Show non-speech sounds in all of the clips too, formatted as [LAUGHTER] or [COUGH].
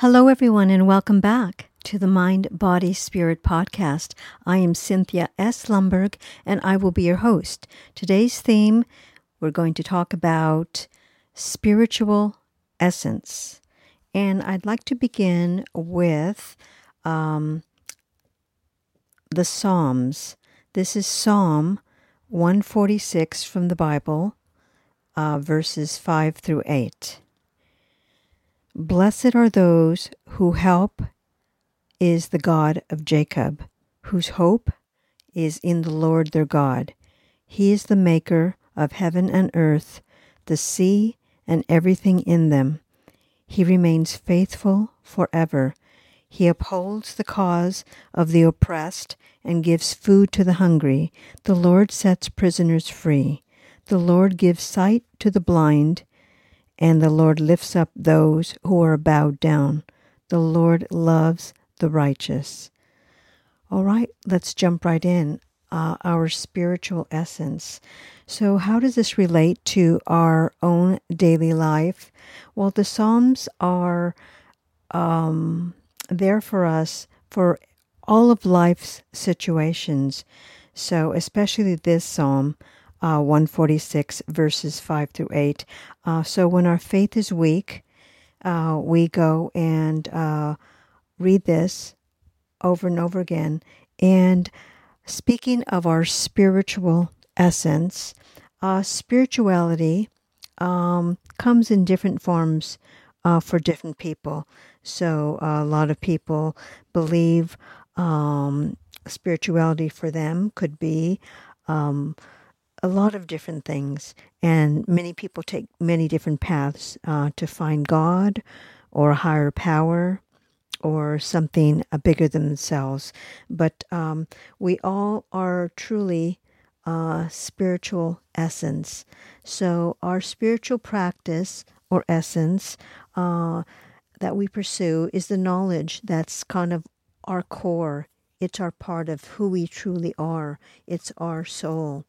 Hello, everyone, and welcome back to the Mind, Body, Spirit podcast. I am Cynthia S. Lumberg, and I will be your host. Today's theme we're going to talk about spiritual essence. And I'd like to begin with um, the Psalms. This is Psalm 146 from the Bible, uh, verses 5 through 8. Blessed are those who help is the God of Jacob, whose hope is in the Lord their God. He is the maker of heaven and earth, the sea and everything in them. He remains faithful forever. He upholds the cause of the oppressed and gives food to the hungry. The Lord sets prisoners free. The Lord gives sight to the blind and the Lord lifts up those who are bowed down. The Lord loves the righteous. All right, let's jump right in. Uh, our spiritual essence. So, how does this relate to our own daily life? Well, the Psalms are um, there for us for all of life's situations. So, especially this psalm, uh, 146, verses 5 through 8. Uh, so when our faith is weak, uh, we go and uh, read this over and over again. And speaking of our spiritual essence, uh, spirituality um, comes in different forms uh, for different people. So a lot of people believe um, spirituality for them could be um, a lot of different things, and many people take many different paths uh, to find God or a higher power or something uh, bigger than themselves. But um, we all are truly uh, spiritual essence. So, our spiritual practice or essence uh, that we pursue is the knowledge that's kind of our core. It's our part of who we truly are. It's our soul.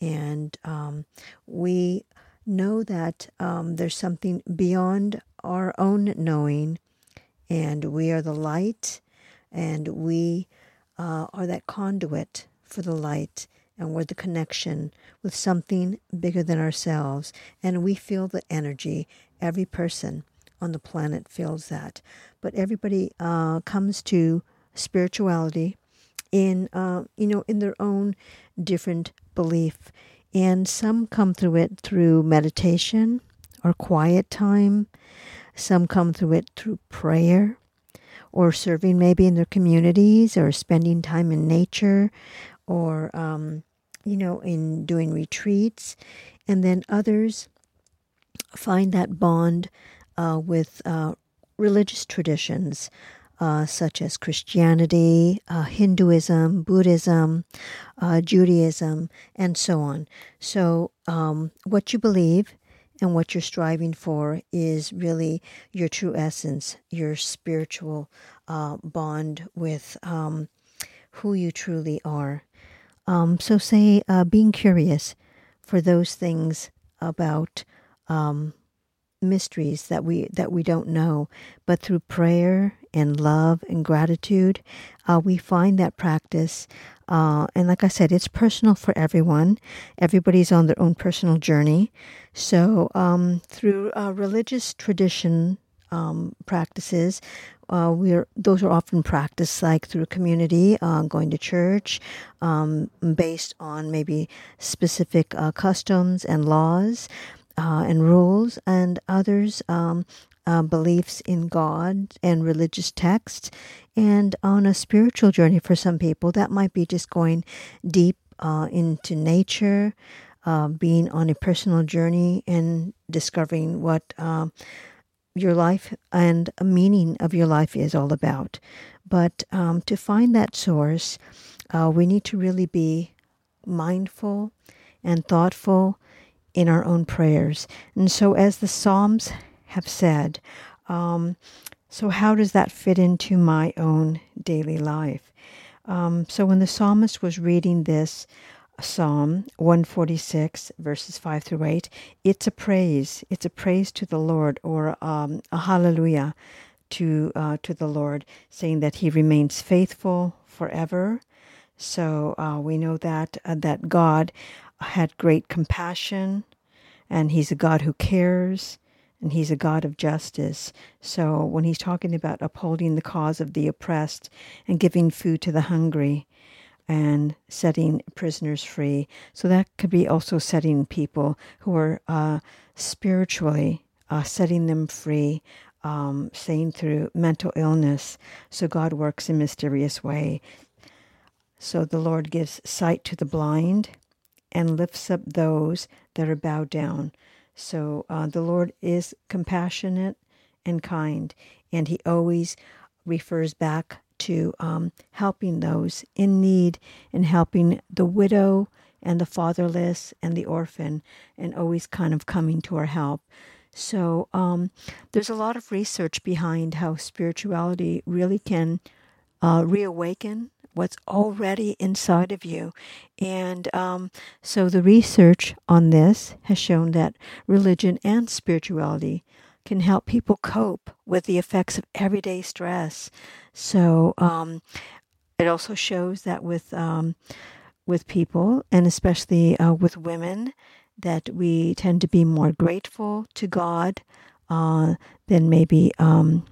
And um, we know that um, there's something beyond our own knowing, and we are the light, and we uh, are that conduit for the light, and we're the connection with something bigger than ourselves. And we feel the energy. Every person on the planet feels that. But everybody uh, comes to spirituality in uh, you know in their own different belief. And some come through it through meditation or quiet time. Some come through it through prayer or serving maybe in their communities or spending time in nature or um, you know in doing retreats. And then others find that bond uh, with uh, religious traditions uh, such as Christianity, uh, Hinduism, Buddhism, uh, Judaism, and so on. So, um, what you believe and what you're striving for is really your true essence, your spiritual uh, bond with um, who you truly are. Um, so, say uh, being curious for those things about um, mysteries that we that we don't know but through prayer and love and gratitude uh, we find that practice uh, and like i said it's personal for everyone. Everybody's on their own personal journey. So um, through uh, religious tradition um, practices uh, we're those are often practiced like through community, uh, going to church, um, based on maybe specific uh, customs and laws uh, and rules, and others um, uh, beliefs in God and religious texts. And on a spiritual journey for some people, that might be just going deep uh, into nature, uh, being on a personal journey and discovering what um, your life and a meaning of your life is all about. But um, to find that source, uh, we need to really be mindful and thoughtful in our own prayers. And so, as the Psalms have said, um, so how does that fit into my own daily life? Um, so, when the psalmist was reading this Psalm 146, verses 5 through 8, it's a praise. It's a praise to the Lord or um, a hallelujah to uh, to the Lord, saying that He remains faithful forever. So uh, we know that uh, that God had great compassion, and He's a God who cares, and He's a God of justice. So when He's talking about upholding the cause of the oppressed and giving food to the hungry, and setting prisoners free. So that could be also setting people who are uh, spiritually uh, setting them free, um, saying through mental illness. So God works in mysterious way. So the Lord gives sight to the blind and lifts up those that are bowed down. So uh, the Lord is compassionate and kind, and He always refers back to um, helping those in need and helping the widow and the fatherless and the orphan, and always kind of coming to our help. So um, there's a lot of research behind how spirituality really can uh, reawaken what's already inside of you. And um, so the research on this has shown that religion and spirituality can help people cope with the effects of everyday stress. So um, it also shows that with um, with people, and especially uh, with women, that we tend to be more grateful to God uh, than maybe um,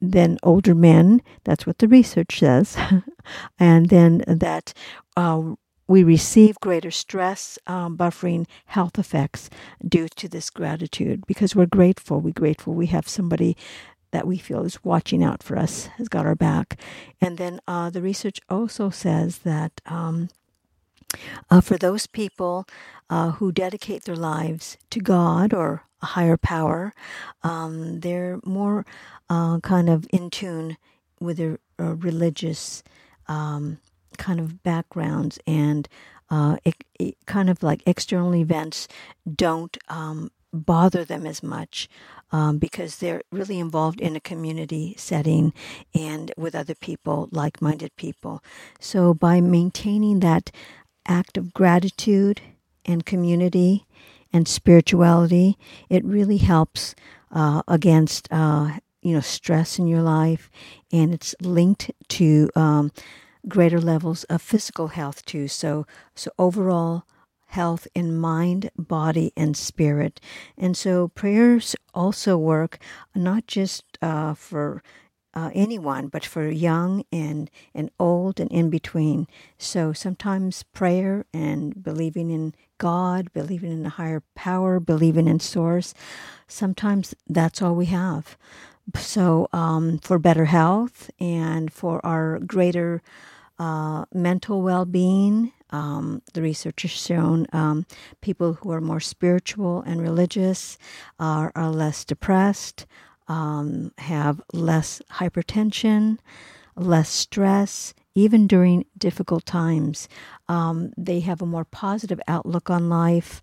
than older men. That's what the research says, [LAUGHS] and then that. Uh, we receive greater stress um, buffering health effects due to this gratitude because we're grateful. We're grateful we have somebody that we feel is watching out for us, has got our back. And then uh, the research also says that um, uh, for those people uh, who dedicate their lives to God or a higher power, um, they're more uh, kind of in tune with their uh, religious um, kind of backgrounds and uh, it, it kind of like external events don't um, bother them as much um, because they're really involved in a community setting and with other people, like minded people. So, by maintaining that act of gratitude and community and spirituality, it really helps uh, against uh, you know stress in your life, and it's linked to um, greater levels of physical health too. So, so overall health in mind, body, and spirit. And so prayers also work not just uh, for uh, anyone, but for young and, and old and in between. So sometimes prayer and believing in God, believing in a higher power, believing in source, sometimes that's all we have. So um, for better health and for our greater uh, mental well being. Um, the research has shown um, people who are more spiritual and religious are, are less depressed, um, have less hypertension, less stress, even during difficult times. Um, they have a more positive outlook on life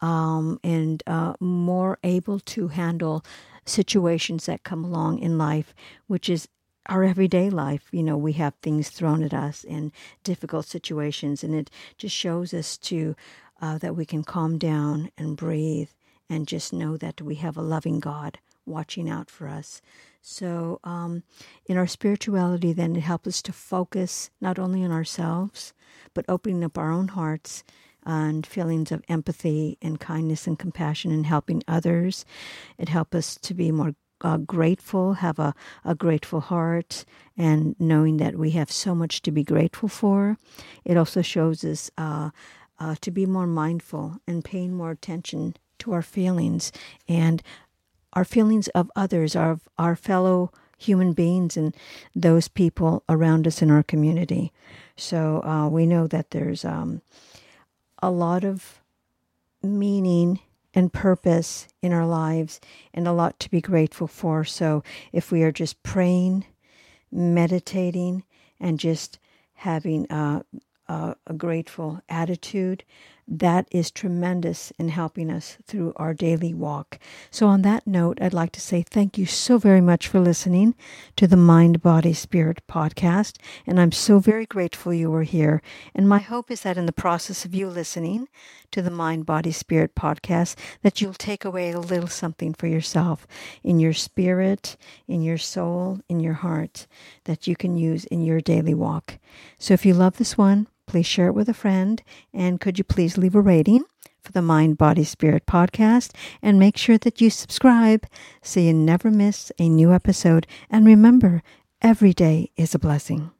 um, and uh, more able to handle situations that come along in life, which is our everyday life. You know, we have things thrown at us in difficult situations, and it just shows us to uh, that we can calm down and breathe and just know that we have a loving God watching out for us. So, um, in our spirituality, then it helps us to focus not only on ourselves, but opening up our own hearts and feelings of empathy and kindness and compassion and helping others. It helps us to be more uh, grateful, have a, a grateful heart, and knowing that we have so much to be grateful for. It also shows us uh, uh, to be more mindful and paying more attention to our feelings and our feelings of others, our, our fellow human beings, and those people around us in our community. So uh, we know that there's um, a lot of meaning and purpose in our lives and a lot to be grateful for. So if we are just praying, meditating, and just having a, a, a grateful attitude, that is tremendous in helping us through our daily walk. So, on that note, I'd like to say thank you so very much for listening to the Mind, Body, Spirit podcast. And I'm so very grateful you were here. And my hope is that in the process of you listening to the Mind, Body, Spirit podcast, that you'll take away a little something for yourself in your spirit, in your soul, in your heart that you can use in your daily walk. So, if you love this one, please share it with a friend. And could you please leave a rating for the Mind, Body, Spirit podcast? And make sure that you subscribe so you never miss a new episode. And remember, every day is a blessing.